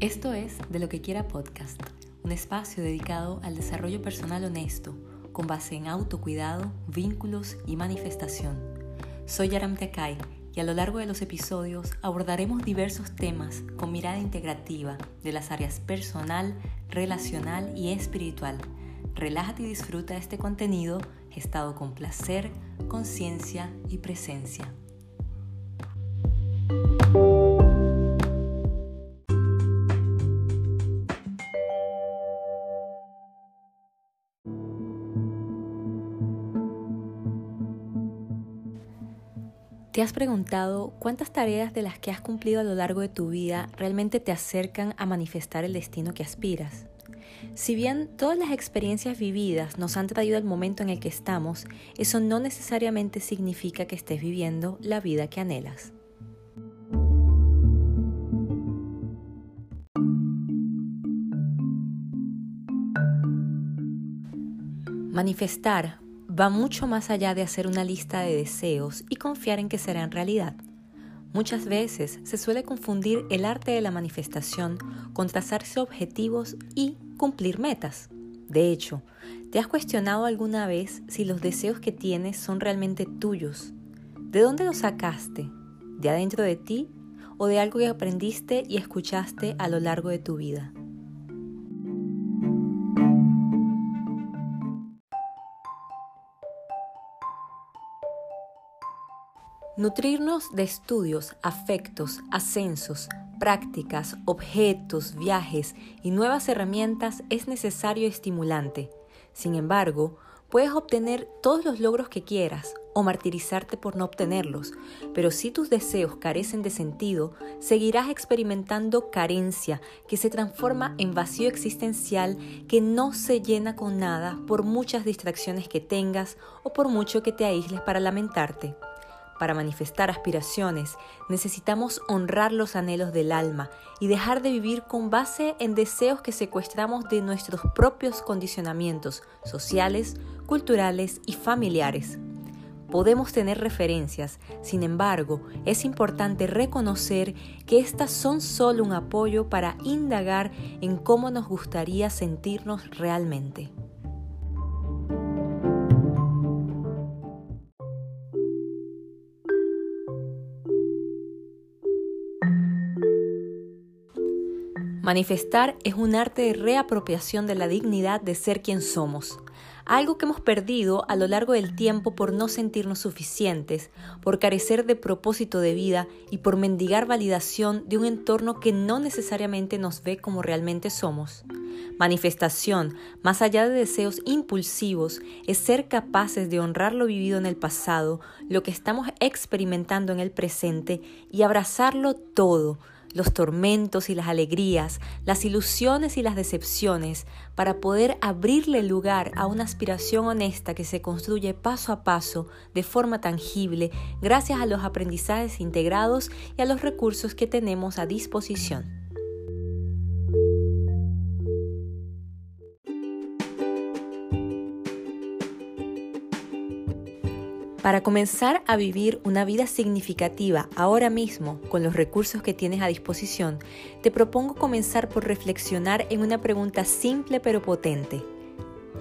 Esto es De lo que quiera podcast, un espacio dedicado al desarrollo personal honesto, con base en autocuidado, vínculos y manifestación. Soy Yaram Tekai y a lo largo de los episodios abordaremos diversos temas con mirada integrativa de las áreas personal, relacional y espiritual. Relájate y disfruta este contenido gestado con placer, conciencia y presencia. ¿Te has preguntado cuántas tareas de las que has cumplido a lo largo de tu vida realmente te acercan a manifestar el destino que aspiras? Si bien todas las experiencias vividas nos han traído al momento en el que estamos, eso no necesariamente significa que estés viviendo la vida que anhelas. Manifestar va mucho más allá de hacer una lista de deseos y confiar en que serán realidad. Muchas veces se suele confundir el arte de la manifestación con trazarse objetivos y cumplir metas. De hecho, ¿te has cuestionado alguna vez si los deseos que tienes son realmente tuyos? ¿De dónde los sacaste? ¿De adentro de ti o de algo que aprendiste y escuchaste a lo largo de tu vida? Nutrirnos de estudios, afectos, ascensos, prácticas, objetos, viajes y nuevas herramientas es necesario y estimulante. Sin embargo, puedes obtener todos los logros que quieras o martirizarte por no obtenerlos, pero si tus deseos carecen de sentido, seguirás experimentando carencia que se transforma en vacío existencial que no se llena con nada por muchas distracciones que tengas o por mucho que te aísles para lamentarte. Para manifestar aspiraciones necesitamos honrar los anhelos del alma y dejar de vivir con base en deseos que secuestramos de nuestros propios condicionamientos sociales, culturales y familiares. Podemos tener referencias, sin embargo, es importante reconocer que estas son solo un apoyo para indagar en cómo nos gustaría sentirnos realmente. Manifestar es un arte de reapropiación de la dignidad de ser quien somos, algo que hemos perdido a lo largo del tiempo por no sentirnos suficientes, por carecer de propósito de vida y por mendigar validación de un entorno que no necesariamente nos ve como realmente somos. Manifestación, más allá de deseos impulsivos, es ser capaces de honrar lo vivido en el pasado, lo que estamos experimentando en el presente y abrazarlo todo, los tormentos y las alegrías, las ilusiones y las decepciones, para poder abrirle lugar a una aspiración honesta que se construye paso a paso, de forma tangible, gracias a los aprendizajes integrados y a los recursos que tenemos a disposición. Para comenzar a vivir una vida significativa ahora mismo con los recursos que tienes a disposición, te propongo comenzar por reflexionar en una pregunta simple pero potente.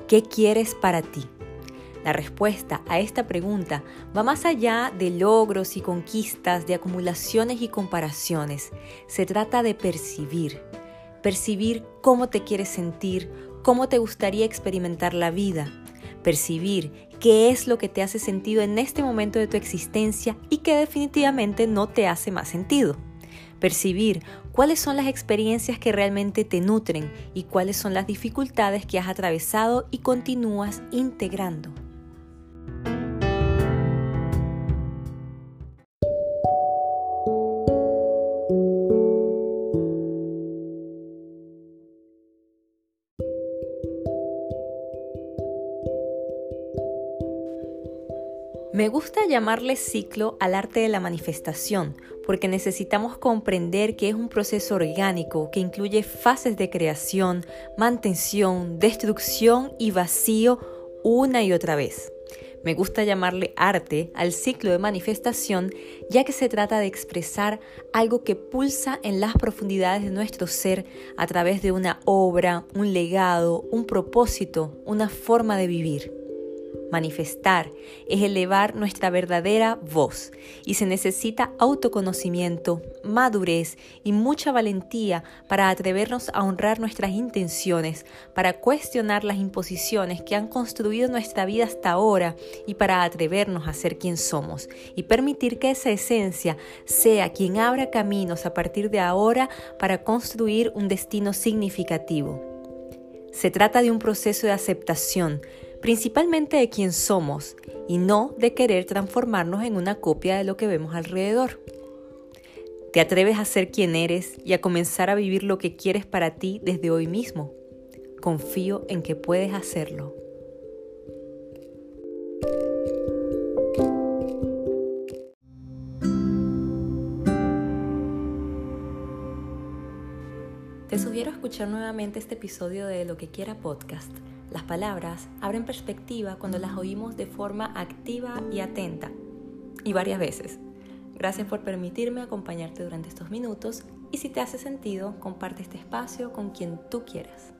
¿Qué quieres para ti? La respuesta a esta pregunta va más allá de logros y conquistas, de acumulaciones y comparaciones. Se trata de percibir. Percibir cómo te quieres sentir, cómo te gustaría experimentar la vida percibir qué es lo que te hace sentido en este momento de tu existencia y que definitivamente no te hace más sentido. Percibir cuáles son las experiencias que realmente te nutren y cuáles son las dificultades que has atravesado y continúas integrando. Me gusta llamarle ciclo al arte de la manifestación, porque necesitamos comprender que es un proceso orgánico que incluye fases de creación, mantención, destrucción y vacío una y otra vez. Me gusta llamarle arte al ciclo de manifestación, ya que se trata de expresar algo que pulsa en las profundidades de nuestro ser a través de una obra, un legado, un propósito, una forma de vivir. Manifestar es elevar nuestra verdadera voz y se necesita autoconocimiento, madurez y mucha valentía para atrevernos a honrar nuestras intenciones, para cuestionar las imposiciones que han construido nuestra vida hasta ahora y para atrevernos a ser quien somos y permitir que esa esencia sea quien abra caminos a partir de ahora para construir un destino significativo. Se trata de un proceso de aceptación, principalmente de quién somos y no de querer transformarnos en una copia de lo que vemos alrededor. Te atreves a ser quien eres y a comenzar a vivir lo que quieres para ti desde hoy mismo. Confío en que puedes hacerlo. Te sugiero escuchar nuevamente este episodio de Lo que quiera podcast las palabras abren perspectiva cuando las oímos de forma activa y atenta, y varias veces. Gracias por permitirme acompañarte durante estos minutos y si te hace sentido, comparte este espacio con quien tú quieras.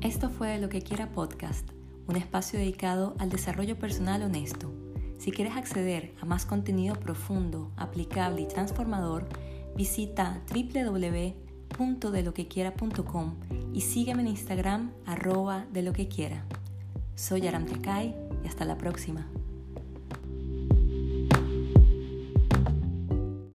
Esto fue Lo que quiera podcast, un espacio dedicado al desarrollo personal honesto si quieres acceder a más contenido profundo, aplicable y transformador, visita www.deloquequiera.com y sígueme en Instagram arroba de lo que quiera. Soy Aram y hasta la próxima.